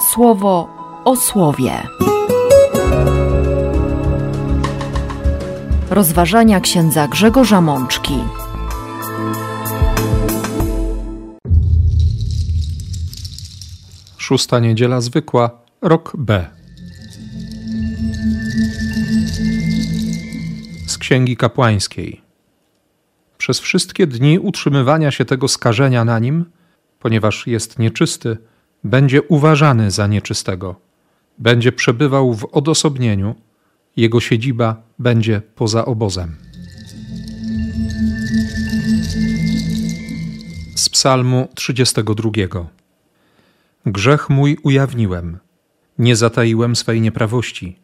słowo o słowie. Rozważania księdza Grzegorza Mączki. Szósta niedziela zwykła, rok B. Z księgi kapłańskiej. Przez wszystkie dni utrzymywania się tego skażenia na nim, ponieważ jest nieczysty, będzie uważany za nieczystego. Będzie przebywał w odosobnieniu, jego siedziba będzie poza obozem. Z Psalmu 32. Grzech mój ujawniłem, nie zataiłem swej nieprawości.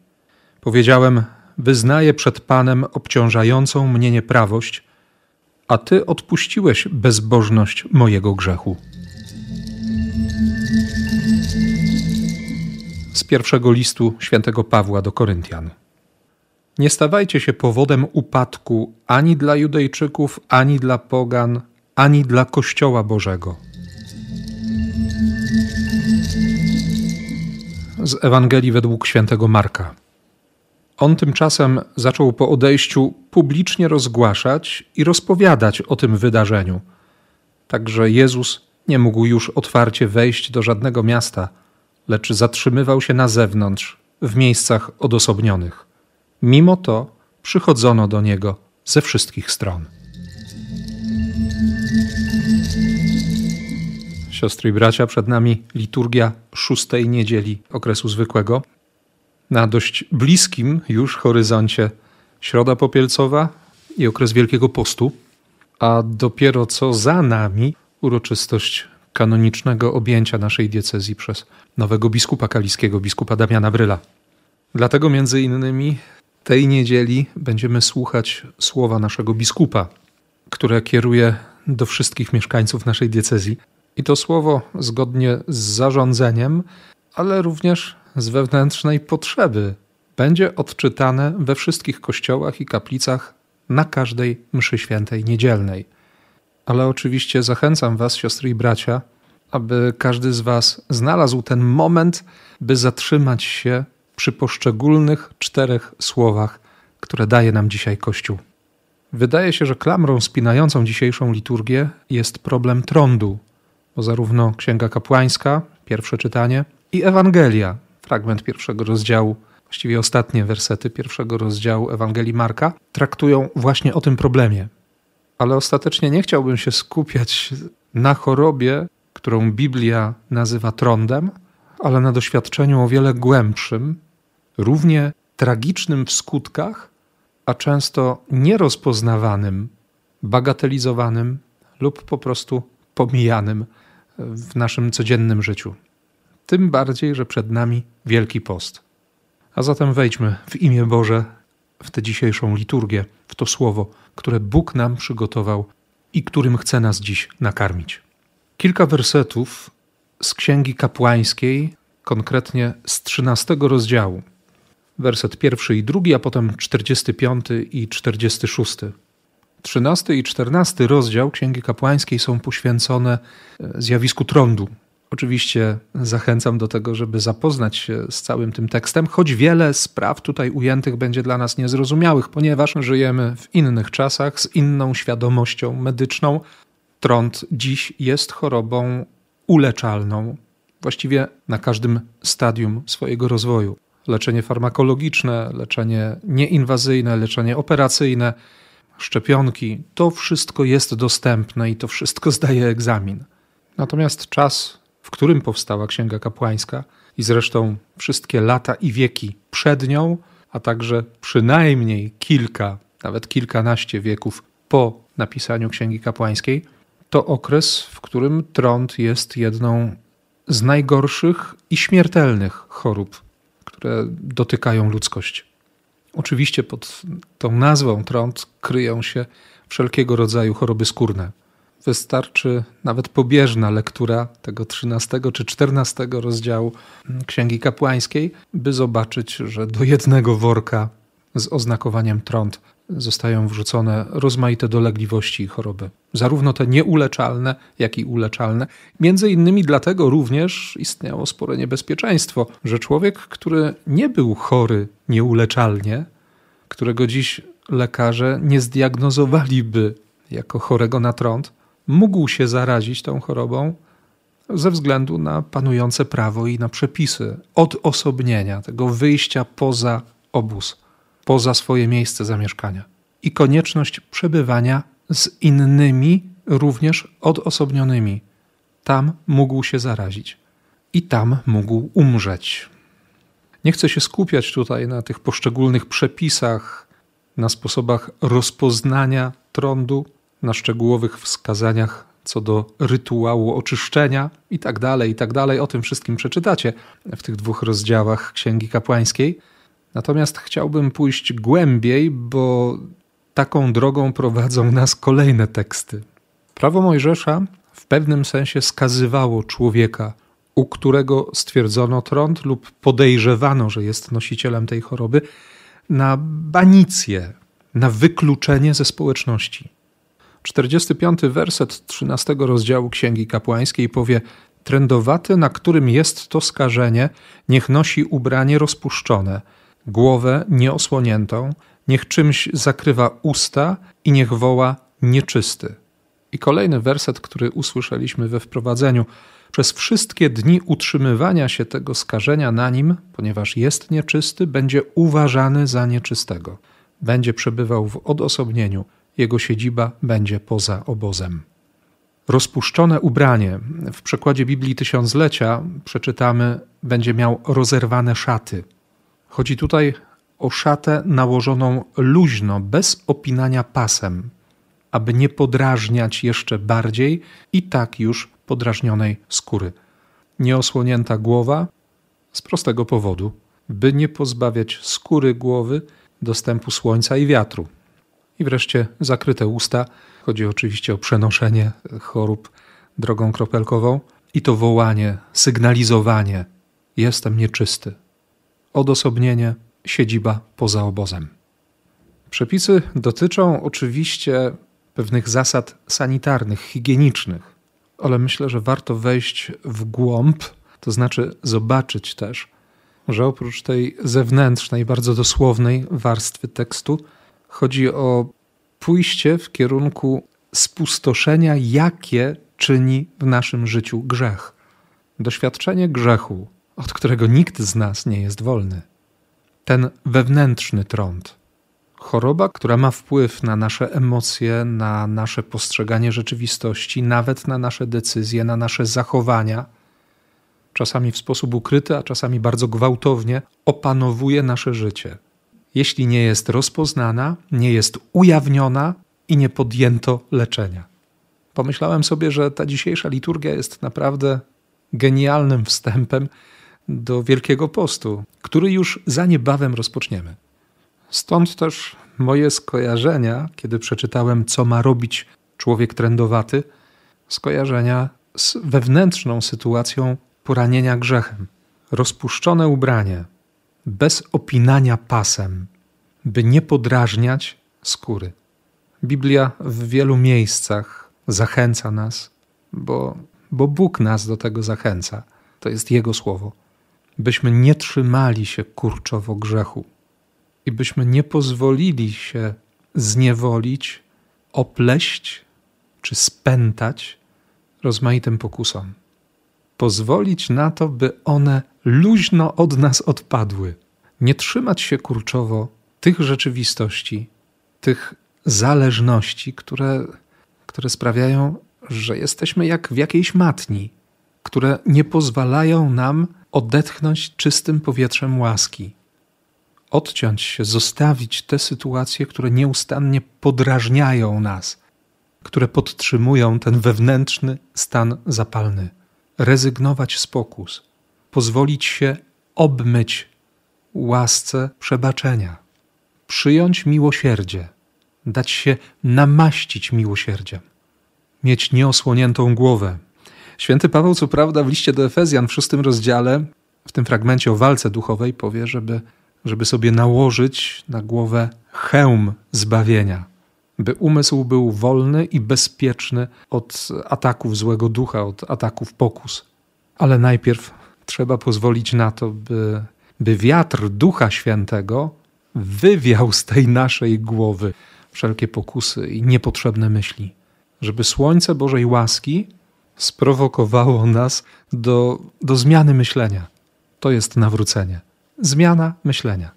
Powiedziałem: Wyznaję przed Panem obciążającą mnie nieprawość, a Ty odpuściłeś bezbożność mojego grzechu. Pierwszego listu świętego Pawła do Koryntian. Nie stawajcie się powodem upadku ani dla Judejczyków, ani dla Pogan, ani dla Kościoła Bożego. Z Ewangelii według świętego Marka. On tymczasem zaczął po odejściu publicznie rozgłaszać i rozpowiadać o tym wydarzeniu. Także Jezus nie mógł już otwarcie wejść do żadnego miasta – lecz zatrzymywał się na zewnątrz, w miejscach odosobnionych. Mimo to przychodzono do niego ze wszystkich stron. Siostry i bracia, przed nami liturgia szóstej niedzieli okresu zwykłego. Na dość bliskim już horyzoncie Środa Popielcowa i okres Wielkiego Postu, a dopiero co za nami uroczystość kanonicznego objęcia naszej diecezji przez nowego biskupa kaliskiego, biskupa Damiana Bryla. Dlatego między innymi tej niedzieli będziemy słuchać słowa naszego biskupa, które kieruje do wszystkich mieszkańców naszej diecezji. I to słowo zgodnie z zarządzeniem, ale również z wewnętrznej potrzeby będzie odczytane we wszystkich kościołach i kaplicach na każdej mszy świętej niedzielnej. Ale oczywiście zachęcam Was, siostry i bracia, aby każdy z Was znalazł ten moment, by zatrzymać się przy poszczególnych czterech słowach, które daje nam dzisiaj Kościół. Wydaje się, że klamrą spinającą dzisiejszą liturgię jest problem trądu, bo zarówno Księga Kapłańska, pierwsze czytanie, i Ewangelia, fragment pierwszego rozdziału, właściwie ostatnie wersety pierwszego rozdziału Ewangelii Marka, traktują właśnie o tym problemie. Ale ostatecznie nie chciałbym się skupiać na chorobie, którą Biblia nazywa trądem, ale na doświadczeniu o wiele głębszym, równie tragicznym w skutkach, a często nierozpoznawanym, bagatelizowanym lub po prostu pomijanym w naszym codziennym życiu. Tym bardziej, że przed nami Wielki Post. A zatem wejdźmy w imię Boże w tę dzisiejszą liturgię, w to słowo, które Bóg nam przygotował i którym chce nas dziś nakarmić. Kilka wersetów z Księgi Kapłańskiej, konkretnie z 13 rozdziału. Werset pierwszy i drugi, a potem 45 i 46. 13 i 14 rozdział Księgi Kapłańskiej są poświęcone e, zjawisku trądu. Oczywiście zachęcam do tego, żeby zapoznać się z całym tym tekstem, choć wiele spraw tutaj ujętych będzie dla nas niezrozumiałych, ponieważ żyjemy w innych czasach, z inną świadomością medyczną, trąd dziś jest chorobą uleczalną, właściwie na każdym stadium swojego rozwoju. Leczenie farmakologiczne, leczenie nieinwazyjne, leczenie operacyjne, szczepionki to wszystko jest dostępne i to wszystko zdaje egzamin. Natomiast czas, w którym powstała Księga Kapłańska i zresztą wszystkie lata i wieki przed nią, a także przynajmniej kilka, nawet kilkanaście wieków po napisaniu Księgi Kapłańskiej, to okres, w którym trąd jest jedną z najgorszych i śmiertelnych chorób, które dotykają ludzkość. Oczywiście pod tą nazwą trąd kryją się wszelkiego rodzaju choroby skórne. Wystarczy nawet pobieżna lektura tego 13 czy 14 rozdziału Księgi Kapłańskiej, by zobaczyć, że do jednego worka z oznakowaniem trąd zostają wrzucone rozmaite dolegliwości i choroby. Zarówno te nieuleczalne, jak i uleczalne. Między innymi dlatego również istniało spore niebezpieczeństwo, że człowiek, który nie był chory nieuleczalnie, którego dziś lekarze nie zdiagnozowaliby jako chorego na trąd, mógł się zarazić tą chorobą ze względu na panujące prawo i na przepisy odosobnienia, tego wyjścia poza obóz, poza swoje miejsce zamieszkania i konieczność przebywania z innymi, również odosobnionymi. Tam mógł się zarazić i tam mógł umrzeć. Nie chcę się skupiać tutaj na tych poszczególnych przepisach, na sposobach rozpoznania trądu, na szczegółowych wskazaniach co do rytuału oczyszczenia i tak dalej, i tak dalej. O tym wszystkim przeczytacie w tych dwóch rozdziałach Księgi Kapłańskiej. Natomiast chciałbym pójść głębiej, bo taką drogą prowadzą nas kolejne teksty. Prawo Mojżesza w pewnym sensie skazywało człowieka, u którego stwierdzono trąd lub podejrzewano, że jest nosicielem tej choroby, na banicję, na wykluczenie ze społeczności. 45 werset 13 rozdziału Księgi Kapłańskiej powie: Trędowaty, na którym jest to skażenie, niech nosi ubranie rozpuszczone, głowę nieosłoniętą, niech czymś zakrywa usta i niech woła nieczysty. I kolejny werset, który usłyszeliśmy we wprowadzeniu. Przez wszystkie dni utrzymywania się tego skażenia na nim, ponieważ jest nieczysty, będzie uważany za nieczystego. Będzie przebywał w odosobnieniu, jego siedziba będzie poza obozem. Rozpuszczone ubranie w przekładzie Biblii Tysiąclecia przeczytamy będzie miał rozerwane szaty. Chodzi tutaj o szatę nałożoną luźno, bez opinania pasem, aby nie podrażniać jeszcze bardziej i tak już podrażnionej skóry. Nieosłonięta głowa z prostego powodu, by nie pozbawiać skóry głowy dostępu słońca i wiatru. I wreszcie zakryte usta. Chodzi oczywiście o przenoszenie chorób drogą kropelkową i to wołanie, sygnalizowanie: Jestem nieczysty. Odosobnienie, siedziba poza obozem. Przepisy dotyczą oczywiście pewnych zasad sanitarnych, higienicznych, ale myślę, że warto wejść w głąb, to znaczy zobaczyć też, że oprócz tej zewnętrznej, bardzo dosłownej warstwy tekstu, Chodzi o pójście w kierunku spustoszenia, jakie czyni w naszym życiu grzech. Doświadczenie grzechu, od którego nikt z nas nie jest wolny. Ten wewnętrzny trąd. Choroba, która ma wpływ na nasze emocje, na nasze postrzeganie rzeczywistości, nawet na nasze decyzje, na nasze zachowania, czasami w sposób ukryty, a czasami bardzo gwałtownie, opanowuje nasze życie jeśli nie jest rozpoznana, nie jest ujawniona i nie podjęto leczenia. Pomyślałem sobie, że ta dzisiejsza liturgia jest naprawdę genialnym wstępem do Wielkiego Postu, który już za niebawem rozpoczniemy. Stąd też moje skojarzenia, kiedy przeczytałem, co ma robić człowiek trędowaty, skojarzenia z wewnętrzną sytuacją poranienia grzechem. Rozpuszczone ubranie, bez opinania pasem, by nie podrażniać skóry. Biblia w wielu miejscach zachęca nas, bo, bo Bóg nas do tego zachęca. To jest Jego słowo. Byśmy nie trzymali się kurczowo grzechu i byśmy nie pozwolili się zniewolić, opleść czy spętać rozmaitym pokusom pozwolić na to, by one luźno od nas odpadły. Nie trzymać się kurczowo tych rzeczywistości, tych zależności, które, które sprawiają, że jesteśmy jak w jakiejś matni, które nie pozwalają nam odetchnąć czystym powietrzem łaski. Odciąć się, zostawić te sytuacje, które nieustannie podrażniają nas, które podtrzymują ten wewnętrzny stan zapalny rezygnować z pokus, pozwolić się obmyć łasce przebaczenia, przyjąć miłosierdzie, dać się namaścić miłosierdziem, mieć nieosłoniętą głowę. Święty Paweł, co prawda, w liście do Efezjan w szóstym rozdziale, w tym fragmencie o walce duchowej, powie, żeby żeby sobie nałożyć na głowę hełm zbawienia, by umysł był wolny i bezpieczny od ataków złego ducha, od ataków pokus. Ale najpierw trzeba pozwolić na to, by, by wiatr Ducha Świętego wywiał z tej naszej głowy wszelkie pokusy i niepotrzebne myśli, żeby słońce Bożej łaski sprowokowało nas do, do zmiany myślenia. To jest nawrócenie. Zmiana myślenia.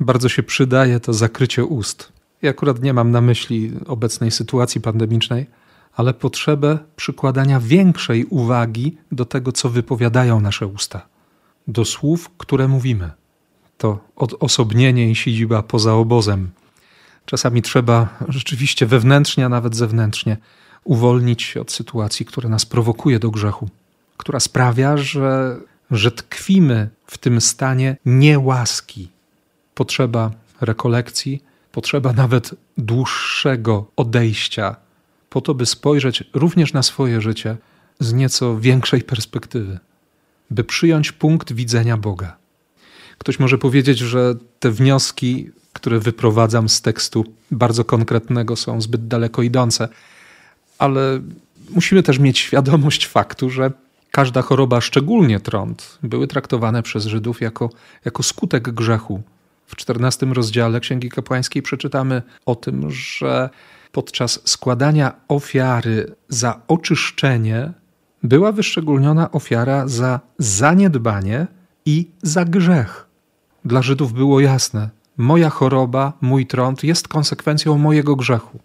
Bardzo się przydaje to zakrycie ust. Ja akurat nie mam na myśli obecnej sytuacji pandemicznej, ale potrzebę przykładania większej uwagi do tego, co wypowiadają nasze usta, do słów, które mówimy. To odosobnienie i siedziba poza obozem. Czasami trzeba rzeczywiście wewnętrznie, a nawet zewnętrznie uwolnić się od sytuacji, która nas prowokuje do grzechu, która sprawia, że, że tkwimy w tym stanie niełaski. Potrzeba rekolekcji, potrzeba nawet dłuższego odejścia, po to, by spojrzeć również na swoje życie z nieco większej perspektywy, by przyjąć punkt widzenia Boga. Ktoś może powiedzieć, że te wnioski, które wyprowadzam z tekstu bardzo konkretnego, są zbyt daleko idące ale musimy też mieć świadomość faktu, że każda choroba, szczególnie trąd, były traktowane przez Żydów jako, jako skutek grzechu. W czternastym rozdziale Księgi Kapłańskiej przeczytamy o tym, że podczas składania ofiary za oczyszczenie była wyszczególniona ofiara za zaniedbanie i za grzech. Dla Żydów było jasne: moja choroba, mój trąd jest konsekwencją mojego grzechu.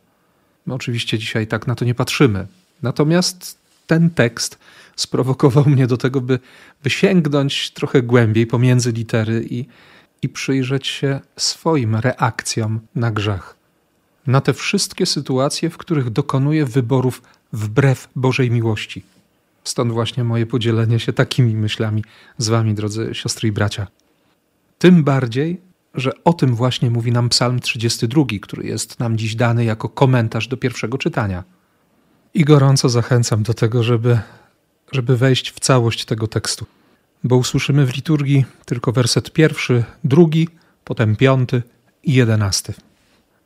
My oczywiście dzisiaj tak na to nie patrzymy. Natomiast ten tekst sprowokował mnie do tego, by, by sięgnąć trochę głębiej pomiędzy litery i, i przyjrzeć się swoim reakcjom na grzech. Na te wszystkie sytuacje, w których dokonuję wyborów wbrew Bożej miłości. Stąd właśnie moje podzielenie się takimi myślami z Wami, drodzy siostry i bracia. Tym bardziej, że o tym właśnie mówi nam Psalm 32, który jest nam dziś dany jako komentarz do pierwszego czytania. I gorąco zachęcam do tego, żeby, żeby wejść w całość tego tekstu, bo usłyszymy w liturgii tylko werset pierwszy, drugi, potem piąty i jedenasty.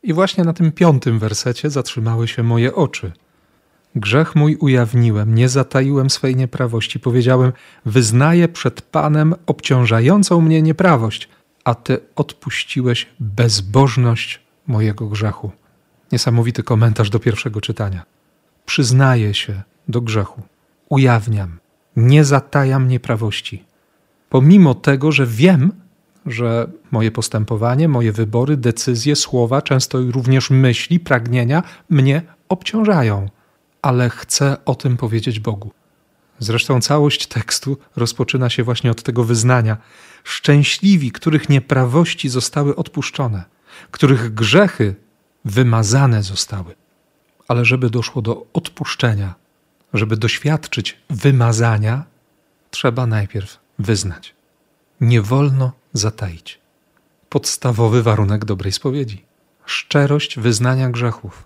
I właśnie na tym piątym wersecie zatrzymały się moje oczy. Grzech mój ujawniłem, nie zataiłem swej nieprawości. Powiedziałem: Wyznaję przed Panem obciążającą mnie nieprawość a Ty odpuściłeś bezbożność mojego grzechu. Niesamowity komentarz do pierwszego czytania. Przyznaję się do grzechu, ujawniam, nie zatajam nieprawości. Pomimo tego, że wiem, że moje postępowanie, moje wybory, decyzje, słowa, często również myśli, pragnienia mnie obciążają, ale chcę o tym powiedzieć Bogu. Zresztą całość tekstu rozpoczyna się właśnie od tego wyznania. Szczęśliwi, których nieprawości zostały odpuszczone, których grzechy wymazane zostały. Ale żeby doszło do odpuszczenia, żeby doświadczyć wymazania, trzeba najpierw wyznać. Nie wolno zataić. Podstawowy warunek dobrej spowiedzi. Szczerość wyznania grzechów.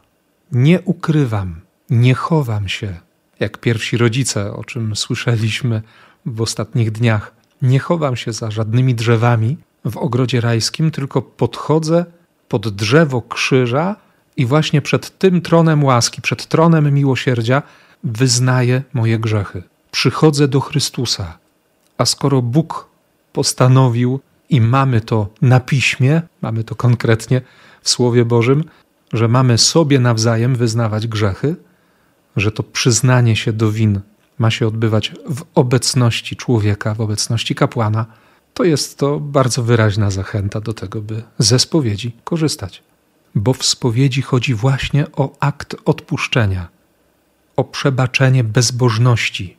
Nie ukrywam, nie chowam się jak pierwsi rodzice, o czym słyszeliśmy w ostatnich dniach. Nie chowam się za żadnymi drzewami w ogrodzie rajskim, tylko podchodzę pod drzewo krzyża i właśnie przed tym tronem łaski, przed tronem miłosierdzia wyznaję moje grzechy. Przychodzę do Chrystusa. A skoro Bóg postanowił i mamy to na piśmie, mamy to konkretnie w Słowie Bożym, że mamy sobie nawzajem wyznawać grzechy, że to przyznanie się do win ma się odbywać w obecności człowieka, w obecności kapłana, to jest to bardzo wyraźna zachęta do tego, by ze spowiedzi korzystać. Bo w spowiedzi chodzi właśnie o akt odpuszczenia, o przebaczenie bezbożności,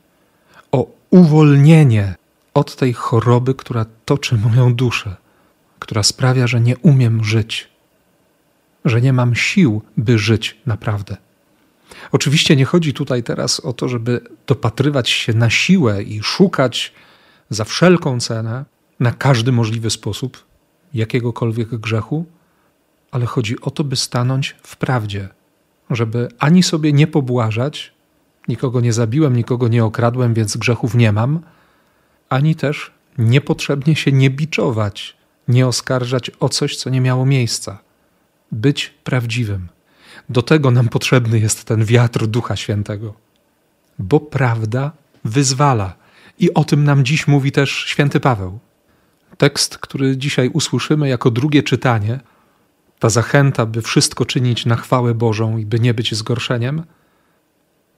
o uwolnienie od tej choroby, która toczy moją duszę, która sprawia, że nie umiem żyć, że nie mam sił, by żyć naprawdę. Oczywiście nie chodzi tutaj teraz o to, żeby dopatrywać się na siłę i szukać za wszelką cenę, na każdy możliwy sposób, jakiegokolwiek grzechu, ale chodzi o to, by stanąć w prawdzie, żeby ani sobie nie pobłażać, nikogo nie zabiłem, nikogo nie okradłem, więc grzechów nie mam, ani też niepotrzebnie się nie biczować nie oskarżać o coś, co nie miało miejsca, być prawdziwym. Do tego nam potrzebny jest ten wiatr Ducha Świętego, bo prawda wyzwala. I o tym nam dziś mówi też święty Paweł. Tekst, który dzisiaj usłyszymy jako drugie czytanie, ta zachęta, by wszystko czynić na chwałę Bożą i by nie być zgorszeniem,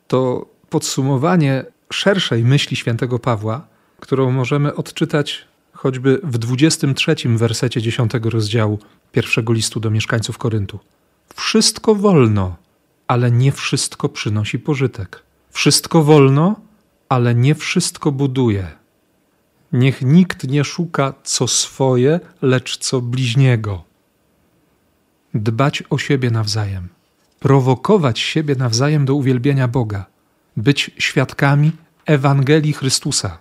to podsumowanie szerszej myśli świętego Pawła, którą możemy odczytać choćby w 23 wersecie 10 rozdziału pierwszego listu do mieszkańców Koryntu. Wszystko wolno, ale nie wszystko przynosi pożytek. Wszystko wolno, ale nie wszystko buduje. Niech nikt nie szuka co swoje, lecz co bliźniego. Dbać o siebie nawzajem, prowokować siebie nawzajem do uwielbienia Boga, być świadkami Ewangelii Chrystusa,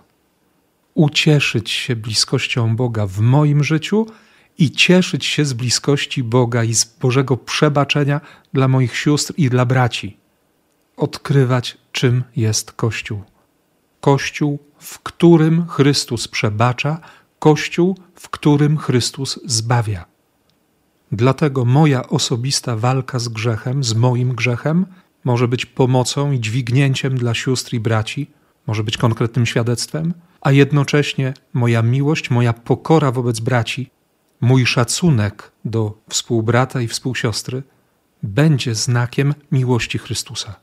ucieszyć się bliskością Boga w moim życiu i cieszyć się z bliskości Boga i z Bożego przebaczenia dla moich sióstr i dla braci. Odkrywać, czym jest Kościół. Kościół, w którym Chrystus przebacza, Kościół, w którym Chrystus zbawia. Dlatego moja osobista walka z grzechem, z moim grzechem, może być pomocą i dźwignięciem dla sióstr i braci, może być konkretnym świadectwem, a jednocześnie moja miłość, moja pokora wobec braci, mój szacunek do współbrata i współsiostry będzie znakiem miłości Chrystusa.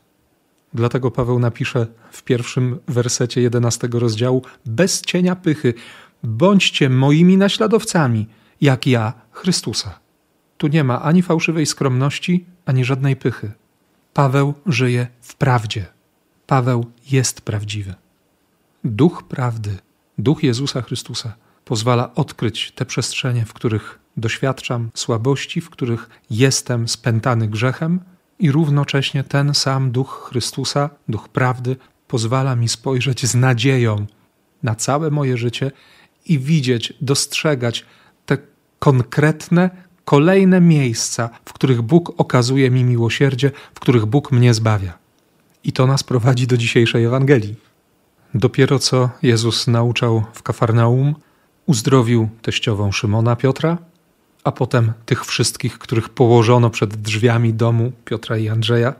Dlatego Paweł napisze w pierwszym wersecie jedenastego rozdziału: Bez cienia pychy, bądźcie moimi naśladowcami, jak ja Chrystusa. Tu nie ma ani fałszywej skromności, ani żadnej pychy. Paweł żyje w prawdzie. Paweł jest prawdziwy. Duch prawdy, duch Jezusa Chrystusa pozwala odkryć te przestrzenie, w których doświadczam słabości, w których jestem spętany grzechem, i równocześnie ten sam duch Chrystusa, duch prawdy, pozwala mi spojrzeć z nadzieją na całe moje życie i widzieć, dostrzegać te konkretne, kolejne miejsca, w których Bóg okazuje mi miłosierdzie, w których Bóg mnie zbawia. I to nas prowadzi do dzisiejszej Ewangelii. Dopiero co Jezus nauczał w Kafarnaum, uzdrowił teściową Szymona Piotra, a potem tych wszystkich, których położono przed drzwiami domu Piotra i Andrzeja.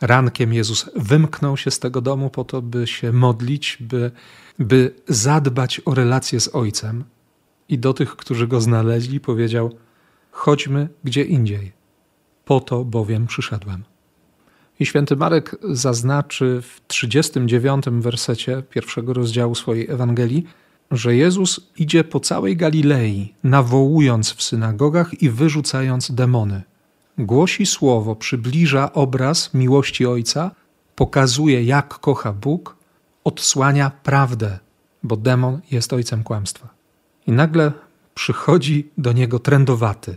Rankiem Jezus wymknął się z tego domu po to, by się modlić, by, by zadbać o relacje z Ojcem. I do tych, którzy go znaleźli, powiedział: Chodźmy gdzie indziej. Po to bowiem przyszedłem. I święty Marek zaznaczy w 39 wersecie pierwszego rozdziału swojej Ewangelii, że Jezus idzie po całej Galilei, nawołując w synagogach i wyrzucając demony. Głosi słowo, przybliża obraz miłości Ojca, pokazuje, jak kocha Bóg, odsłania prawdę, bo demon jest ojcem kłamstwa. I nagle przychodzi do niego trędowaty,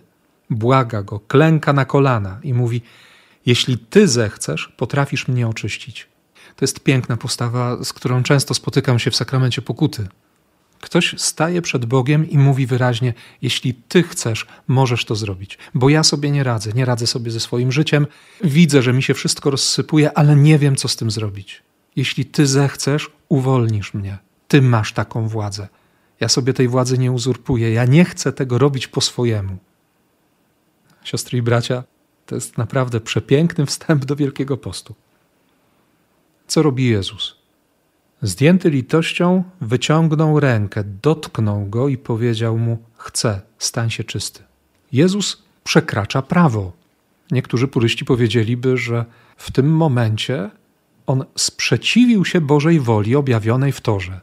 błaga go, klęka na kolana i mówi: Jeśli ty zechcesz, potrafisz mnie oczyścić. To jest piękna postawa, z którą często spotykam się w sakramencie pokuty. Ktoś staje przed Bogiem i mówi wyraźnie: Jeśli Ty chcesz, możesz to zrobić, bo ja sobie nie radzę, nie radzę sobie ze swoim życiem, widzę, że mi się wszystko rozsypuje, ale nie wiem, co z tym zrobić. Jeśli Ty zechcesz, uwolnisz mnie. Ty masz taką władzę. Ja sobie tej władzy nie uzurpuję, ja nie chcę tego robić po swojemu. Siostry i bracia, to jest naprawdę przepiękny wstęp do Wielkiego Postu. Co robi Jezus? Zdjęty litością, wyciągnął rękę, dotknął go i powiedział mu: Chcę, stań się czysty. Jezus przekracza prawo. Niektórzy puryści powiedzieliby, że w tym momencie on sprzeciwił się Bożej woli objawionej w torze.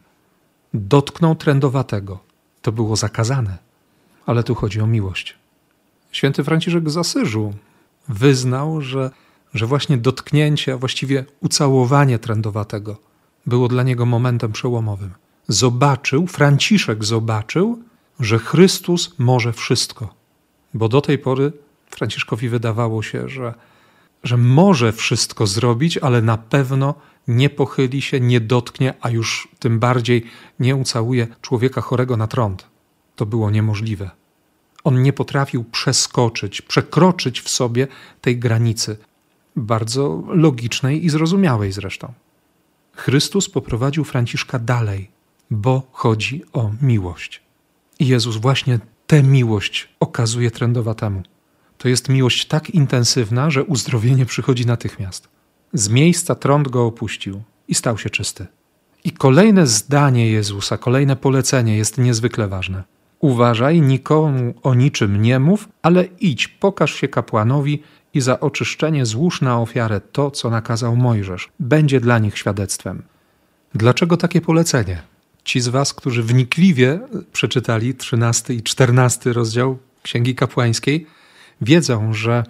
Dotknął trędowatego. To było zakazane, ale tu chodzi o miłość. Święty Franciszek z Asyżu wyznał, że, że właśnie dotknięcie, a właściwie ucałowanie trędowatego było dla niego momentem przełomowym. Zobaczył, Franciszek zobaczył, że Chrystus może wszystko. Bo do tej pory Franciszkowi wydawało się, że, że może wszystko zrobić, ale na pewno nie pochyli się, nie dotknie, a już tym bardziej nie ucałuje człowieka chorego na trąd. To było niemożliwe. On nie potrafił przeskoczyć, przekroczyć w sobie tej granicy, bardzo logicznej i zrozumiałej zresztą. Chrystus poprowadził Franciszka dalej, bo chodzi o miłość. I Jezus właśnie tę miłość okazuje trędowatemu. To jest miłość tak intensywna, że uzdrowienie przychodzi natychmiast. Z miejsca trąd go opuścił i stał się czysty. I kolejne zdanie Jezusa, kolejne polecenie jest niezwykle ważne. Uważaj, nikomu o niczym nie mów, ale idź, pokaż się kapłanowi i za oczyszczenie złóż na ofiarę to, co nakazał Mojżesz. Będzie dla nich świadectwem. Dlaczego takie polecenie? Ci z Was, którzy wnikliwie przeczytali 13 i 14 rozdział Księgi Kapłańskiej, wiedzą, że,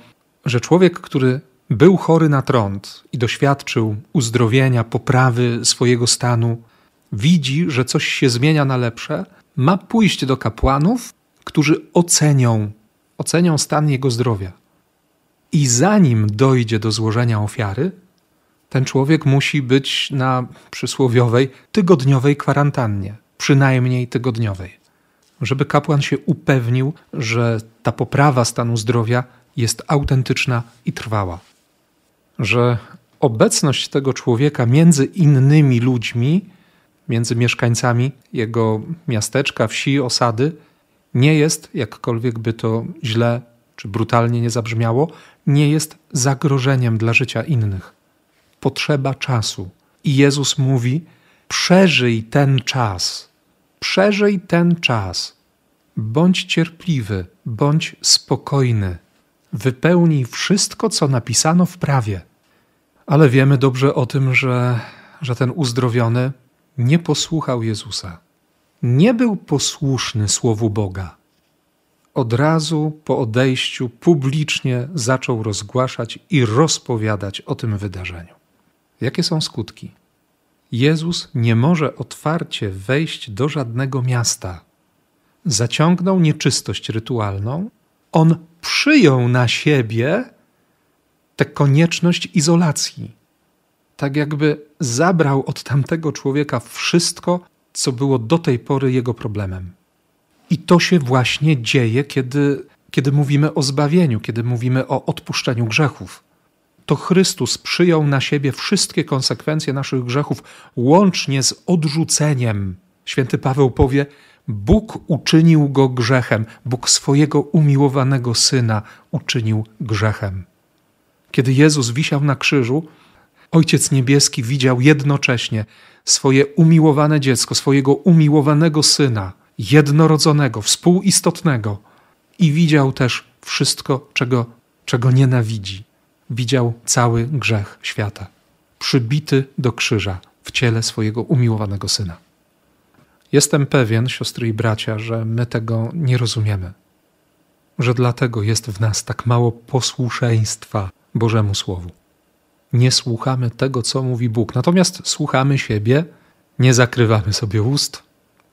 że człowiek, który był chory na trąd i doświadczył uzdrowienia, poprawy swojego stanu, widzi, że coś się zmienia na lepsze, ma pójść do kapłanów, którzy ocenią, ocenią stan jego zdrowia. I zanim dojdzie do złożenia ofiary, ten człowiek musi być na przysłowiowej tygodniowej kwarantannie, przynajmniej tygodniowej, żeby kapłan się upewnił, że ta poprawa stanu zdrowia jest autentyczna i trwała. Że obecność tego człowieka między innymi ludźmi, między mieszkańcami jego miasteczka, wsi, osady, nie jest, jakkolwiek by to źle czy brutalnie nie zabrzmiało, nie jest zagrożeniem dla życia innych. Potrzeba czasu. I Jezus mówi: przeżyj ten czas, przeżyj ten czas. Bądź cierpliwy, bądź spokojny. Wypełnij wszystko, co napisano w prawie. Ale wiemy dobrze o tym, że, że ten uzdrowiony nie posłuchał Jezusa. Nie był posłuszny Słowu Boga od razu po odejściu publicznie zaczął rozgłaszać i rozpowiadać o tym wydarzeniu. Jakie są skutki? Jezus nie może otwarcie wejść do żadnego miasta. Zaciągnął nieczystość rytualną, on przyjął na siebie tę konieczność izolacji. Tak jakby zabrał od tamtego człowieka wszystko, co było do tej pory jego problemem. I to się właśnie dzieje, kiedy, kiedy mówimy o zbawieniu, kiedy mówimy o odpuszczeniu grzechów. To Chrystus przyjął na siebie wszystkie konsekwencje naszych grzechów, łącznie z odrzuceniem. Święty Paweł powie: Bóg uczynił go grzechem, Bóg swojego umiłowanego syna uczynił grzechem. Kiedy Jezus wisiał na krzyżu, Ojciec Niebieski widział jednocześnie swoje umiłowane dziecko, swojego umiłowanego syna jednorodzonego, współistotnego i widział też wszystko, czego, czego nienawidzi. Widział cały grzech świata, przybity do krzyża w ciele swojego umiłowanego syna. Jestem pewien, siostry i bracia, że my tego nie rozumiemy, że dlatego jest w nas tak mało posłuszeństwa Bożemu Słowu. Nie słuchamy tego, co mówi Bóg, natomiast słuchamy siebie, nie zakrywamy sobie ust,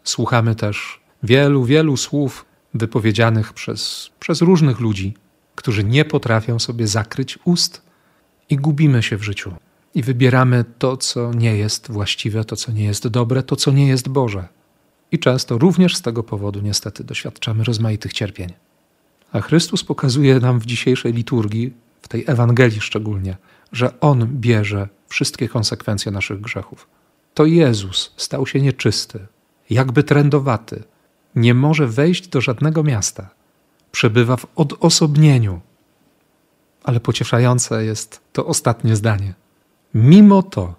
Słuchamy też wielu, wielu słów wypowiedzianych przez, przez różnych ludzi, którzy nie potrafią sobie zakryć ust i gubimy się w życiu. I wybieramy to, co nie jest właściwe, to, co nie jest dobre, to, co nie jest Boże. I często również z tego powodu niestety doświadczamy rozmaitych cierpień. A Chrystus pokazuje nam w dzisiejszej liturgii, w tej Ewangelii szczególnie, że On bierze wszystkie konsekwencje naszych grzechów. To Jezus stał się nieczysty, jakby trędowaty, nie może wejść do żadnego miasta. Przebywa w odosobnieniu. Ale pocieszające jest to ostatnie zdanie. Mimo to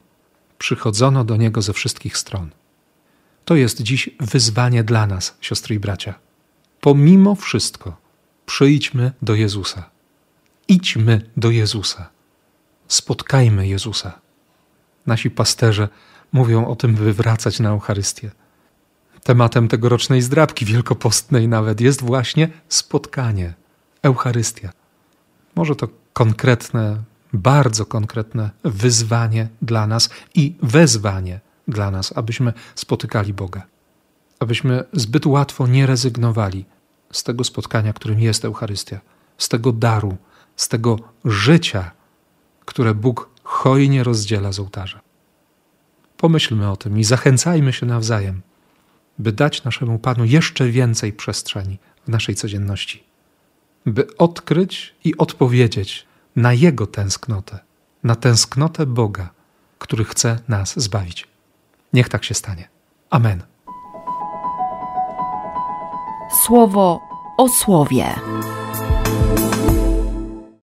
przychodzono do niego ze wszystkich stron. To jest dziś wyzwanie dla nas, siostry i bracia. Pomimo wszystko, przyjdźmy do Jezusa. Idźmy do Jezusa. Spotkajmy Jezusa. Nasi pasterze mówią o tym, by wracać na Eucharystię. Tematem tegorocznej zdrabki wielkopostnej nawet jest właśnie spotkanie, Eucharystia. Może to konkretne, bardzo konkretne wyzwanie dla nas i wezwanie dla nas, abyśmy spotykali Boga. Abyśmy zbyt łatwo nie rezygnowali z tego spotkania, którym jest Eucharystia, z tego daru, z tego życia, które Bóg hojnie rozdziela z ołtarza. Pomyślmy o tym i zachęcajmy się nawzajem by dać naszemu Panu jeszcze więcej przestrzeni w naszej codzienności, by odkryć i odpowiedzieć na Jego tęsknotę, na tęsknotę Boga, który chce nas zbawić. Niech tak się stanie. Amen. Słowo o słowie.